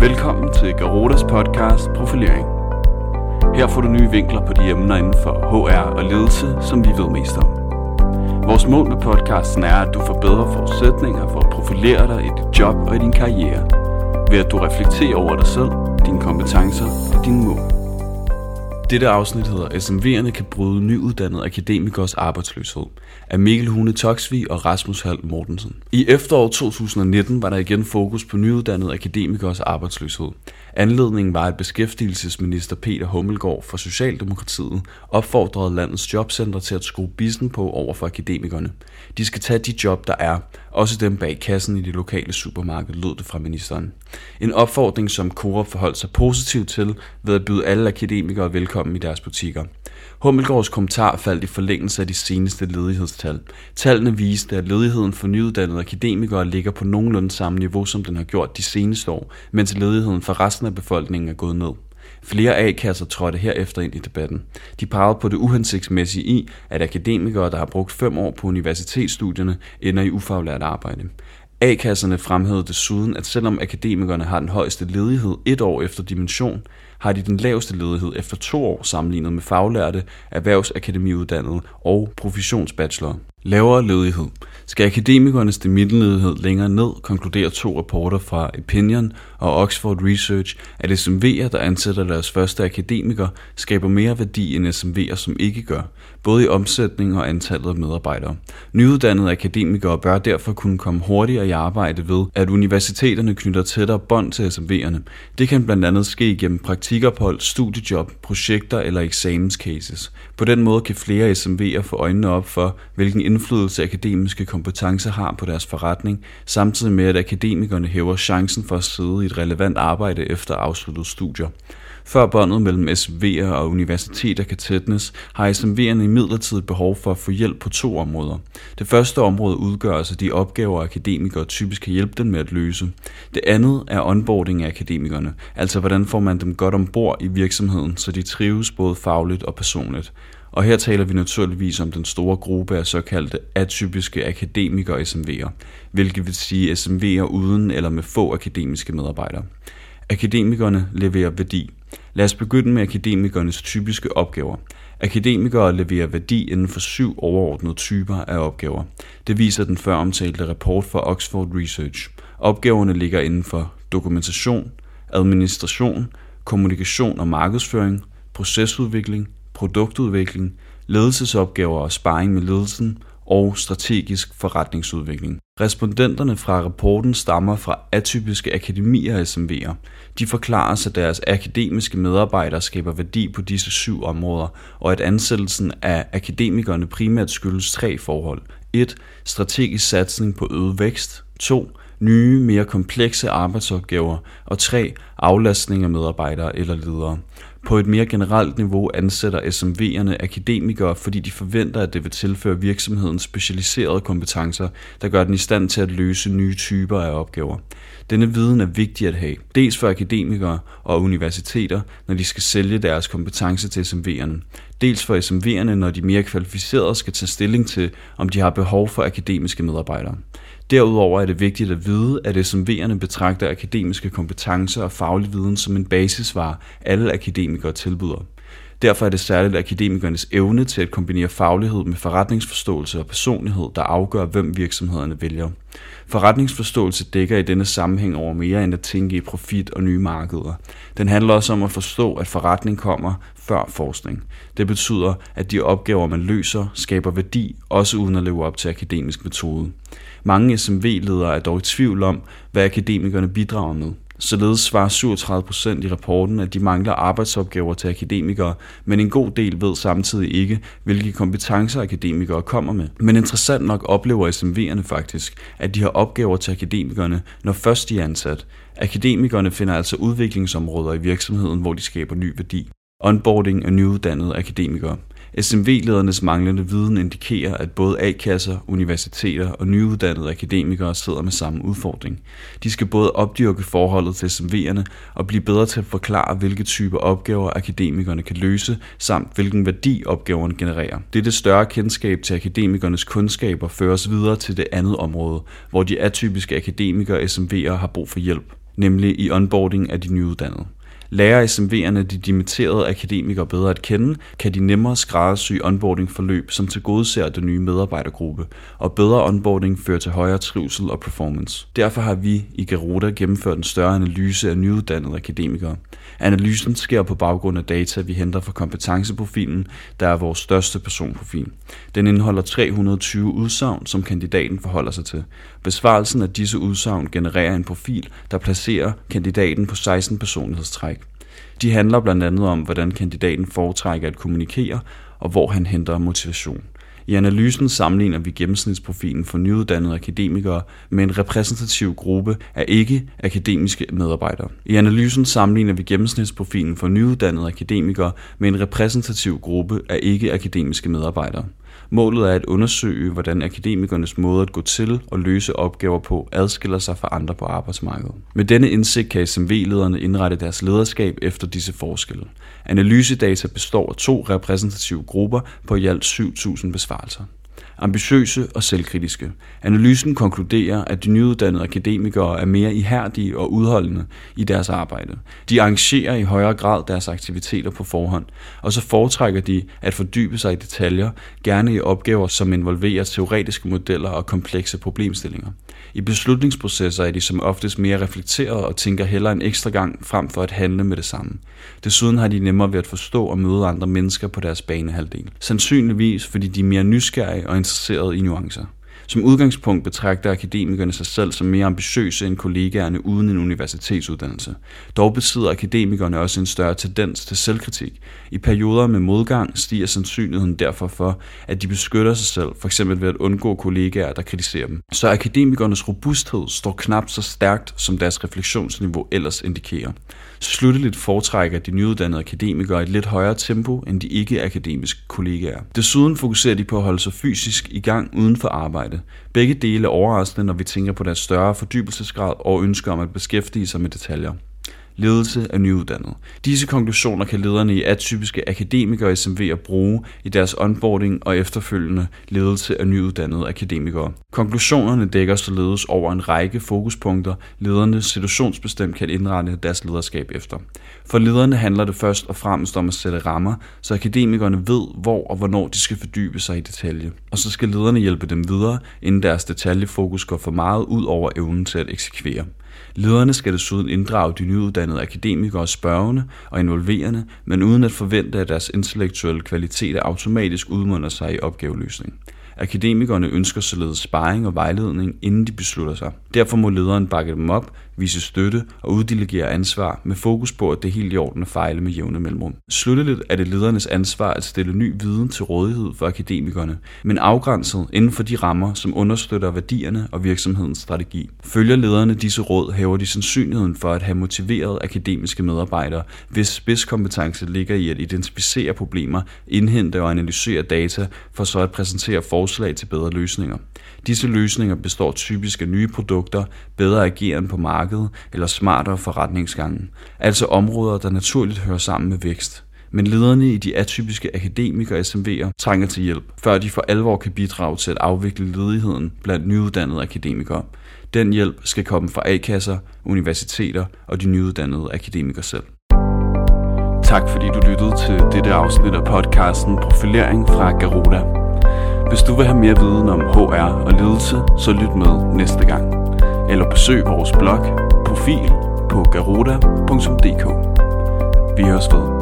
Velkommen til Garotas podcast Profilering. Her får du nye vinkler på de emner inden for HR og ledelse, som vi ved mest om. Vores mål med podcasten er, at du får bedre forudsætninger for at profilere dig i dit job og i din karriere, ved at du reflekterer over dig selv, dine kompetencer og dine mål. Dette afsnit hedder SMV'erne kan bryde nyuddannede akademikers arbejdsløshed af Mikkel Hune Toksvig og Rasmus Hald Mortensen. I efteråret 2019 var der igen fokus på nyuddannede akademikers arbejdsløshed. Anledningen var, at beskæftigelsesminister Peter Hummelgaard fra Socialdemokratiet opfordrede landets jobcenter til at skrue bissen på over for akademikerne. De skal tage de job, der er, også dem bag kassen i det lokale supermarked, lød det fra ministeren. En opfordring, som Coop forholdt sig positivt til ved at byde alle akademikere velkommen i deres butikker. Hummelgaards kommentar faldt i forlængelse af de seneste ledighedstal. Tallene viste, at ledigheden for nyuddannede akademikere ligger på nogenlunde samme niveau, som den har gjort de seneste år, mens ledigheden for resten af befolkningen er gået ned. Flere A-kasser trådte herefter ind i debatten. De pegede på det uhensigtsmæssige i, at akademikere, der har brugt fem år på universitetsstudierne, ender i ufaglært arbejde. A-kasserne fremhævede desuden, at selvom akademikerne har den højeste ledighed et år efter dimension, har de den laveste ledighed efter to år sammenlignet med faglærte, erhvervsakademiuddannede og professionsbachelor. Lavere ledighed. Skal akademikernes demiddelledighed længere ned, konkluderer to rapporter fra Opinion og Oxford Research, at SMV'er, der ansætter deres første akademiker, skaber mere værdi end SMV'er, som ikke gør, både i omsætning og antallet af medarbejdere. Nyuddannede akademikere bør derfor kunne komme hurtigere i arbejde ved, at universiteterne knytter tættere bånd til SMV'erne. Det kan blandt andet ske gennem praktik praktikophold, studiejob, projekter eller eksamenscases. På den måde kan flere SMV'er få øjnene op for, hvilken indflydelse akademiske kompetencer har på deres forretning, samtidig med at akademikerne hæver chancen for at sidde i et relevant arbejde efter afsluttet studier. Før båndet mellem SMV'er og universiteter kan tætnes, har SMV'erne imidlertid behov for at få hjælp på to områder. Det første område udgøres af altså de opgaver, akademikere typisk kan hjælpe dem med at løse. Det andet er onboarding af akademikerne, altså hvordan får man dem godt ombord i virksomheden, så de trives både fagligt og personligt. Og her taler vi naturligvis om den store gruppe af såkaldte atypiske akademikere SMV'er, hvilket vil sige SMV'er uden eller med få akademiske medarbejdere. Akademikerne leverer værdi. Lad os begynde med akademikernes typiske opgaver. Akademikere leverer værdi inden for syv overordnede typer af opgaver. Det viser den før omtalte rapport fra Oxford Research. Opgaverne ligger inden for dokumentation, administration, kommunikation og markedsføring, procesudvikling, produktudvikling, ledelsesopgaver og sparring med ledelsen og strategisk forretningsudvikling. Respondenterne fra rapporten stammer fra atypiske akademier og SMV'er. De forklarer, at deres akademiske medarbejdere skaber værdi på disse syv områder, og at ansættelsen af akademikerne primært skyldes tre forhold. 1. Strategisk satsning på øget vækst. 2 nye, mere komplekse arbejdsopgaver, og 3. Aflastning af medarbejdere eller ledere. På et mere generelt niveau ansætter SMV'erne akademikere, fordi de forventer, at det vil tilføre virksomheden specialiserede kompetencer, der gør den i stand til at løse nye typer af opgaver. Denne viden er vigtig at have, dels for akademikere og universiteter, når de skal sælge deres kompetence til SMV'erne, dels for SMV'erne, når de mere kvalificerede skal tage stilling til, om de har behov for akademiske medarbejdere. Derudover er det vigtigt at vide, at SMV'erne betragter akademiske kompetencer og faglig viden som en basisvare, alle akademikere tilbyder. Derfor er det særligt akademikernes evne til at kombinere faglighed med forretningsforståelse og personlighed, der afgør, hvem virksomhederne vælger. Forretningsforståelse dækker i denne sammenhæng over mere end at tænke i profit og nye markeder. Den handler også om at forstå, at forretning kommer før forskning. Det betyder, at de opgaver, man løser, skaber værdi, også uden at leve op til akademisk metode. Mange SMV-ledere er dog i tvivl om, hvad akademikerne bidrager med. Således svarer 37 procent i rapporten, at de mangler arbejdsopgaver til akademikere, men en god del ved samtidig ikke, hvilke kompetencer akademikere kommer med. Men interessant nok oplever SMV'erne faktisk, at de har opgaver til akademikerne, når først de er ansat. Akademikerne finder altså udviklingsområder i virksomheden, hvor de skaber ny værdi. Onboarding af nyuddannede akademikere. SMV-ledernes manglende viden indikerer, at både A-kasser, universiteter og nyuddannede akademikere sidder med samme udfordring. De skal både opdyrke forholdet til SMV'erne og blive bedre til at forklare, hvilke typer opgaver akademikerne kan løse, samt hvilken værdi opgaverne genererer. Dette større kendskab til akademikernes kundskaber føres videre til det andet område, hvor de atypiske akademikere og SMV'ere har brug for hjælp. nemlig i onboarding af de nyuddannede. Lærer SMV'erne de dimitterede akademikere bedre at kende, kan de nemmere skræddersy onboarding-forløb, som tilgodeser den nye medarbejdergruppe, og bedre onboarding fører til højere trivsel og performance. Derfor har vi i Garuda gennemført en større analyse af nyuddannede akademikere. Analysen sker på baggrund af data, vi henter fra kompetenceprofilen, der er vores største personprofil. Den indeholder 320 udsagn, som kandidaten forholder sig til. Besvarelsen af disse udsagn genererer en profil, der placerer kandidaten på 16 personlighedstræk. De handler blandt andet om, hvordan kandidaten foretrækker at kommunikere, og hvor han henter motivation. I analysen sammenligner vi gennemsnitsprofilen for nyuddannede akademikere med en repræsentativ gruppe af ikke-akademiske medarbejdere. I analysen sammenligner vi gennemsnitsprofilen for nyuddannede akademikere med en repræsentativ gruppe af ikke-akademiske medarbejdere. Målet er at undersøge, hvordan akademikernes måde at gå til og løse opgaver på adskiller sig fra andre på arbejdsmarkedet. Med denne indsigt kan SMV-lederne indrette deres lederskab efter disse forskelle. Analysedata består af to repræsentative grupper på i alt 7.000 besvarelser ambitiøse og selvkritiske. Analysen konkluderer, at de nyuddannede akademikere er mere ihærdige og udholdende i deres arbejde. De arrangerer i højere grad deres aktiviteter på forhånd, og så foretrækker de at fordybe sig i detaljer, gerne i opgaver, som involverer teoretiske modeller og komplekse problemstillinger. I beslutningsprocesser er de som oftest mere reflekterede og tænker hellere en ekstra gang frem for at handle med det samme. Desuden har de nemmere ved at forstå og møde andre mennesker på deres banehalvdel. Sandsynligvis fordi de er mere nysgerrige og interesseret i nuancer. Som udgangspunkt betragter akademikerne sig selv som mere ambitiøse end kollegaerne uden en universitetsuddannelse. Dog besidder akademikerne også en større tendens til selvkritik. I perioder med modgang stiger sandsynligheden derfor for, at de beskytter sig selv, f.eks. ved at undgå kollegaer, der kritiserer dem. Så akademikernes robusthed står knap så stærkt, som deres refleksionsniveau ellers indikerer. Slutteligt foretrækker de nyuddannede akademikere et lidt højere tempo end de ikke-akademiske kollegaer. Desuden fokuserer de på at holde sig fysisk i gang uden for arbejde. Begge dele er overraskende, når vi tænker på deres større fordybelsesgrad og ønsker om at beskæftige sig med detaljer ledelse af nyuddannede. Disse konklusioner kan lederne i atypiske akademikere SMV'er bruge i deres onboarding og efterfølgende ledelse af nyuddannede akademikere. Konklusionerne dækker således over en række fokuspunkter, lederne situationsbestemt kan indrette deres lederskab efter. For lederne handler det først og fremmest om at sætte rammer, så akademikerne ved, hvor og hvornår de skal fordybe sig i detalje. Og så skal lederne hjælpe dem videre, inden deres detaljefokus går for meget ud over evnen til at eksekvere. Lederne skal desuden inddrage de nyuddannede akademikere spørgende og involverende, men uden at forvente, at deres intellektuelle kvaliteter automatisk udmunder sig i opgaveløsning. Akademikerne ønsker således sparring og vejledning, inden de beslutter sig. Derfor må lederen bakke dem op, vise støtte og uddelegere ansvar med fokus på, at det er helt i orden at fejle med jævne mellemrum. Slutteligt er det ledernes ansvar at stille ny viden til rådighed for akademikerne, men afgrænset inden for de rammer, som understøtter værdierne og virksomhedens strategi. Følger lederne disse råd, hæver de sandsynligheden for at have motiverede akademiske medarbejdere, hvis spidskompetence ligger i at identificere problemer, indhente og analysere data, for så at præsentere forslag til bedre løsninger. Disse løsninger består typisk af nye produkter, bedre ageren på markedet eller smartere forretningsgange, altså områder, der naturligt hører sammen med vækst. Men lederne i de atypiske akademikere SMV'er trænger til hjælp, før de for alvor kan bidrage til at afvikle ledigheden blandt nyuddannede akademikere. Den hjælp skal komme fra A-kasser, universiteter og de nyuddannede akademikere selv. Tak fordi du lyttede til dette afsnit af podcasten Profilering fra Garuda. Hvis du vil have mere viden om HR og ledelse, så lyt med næste gang. Eller besøg vores blog, profil på garuda.dk. Vi høres ved.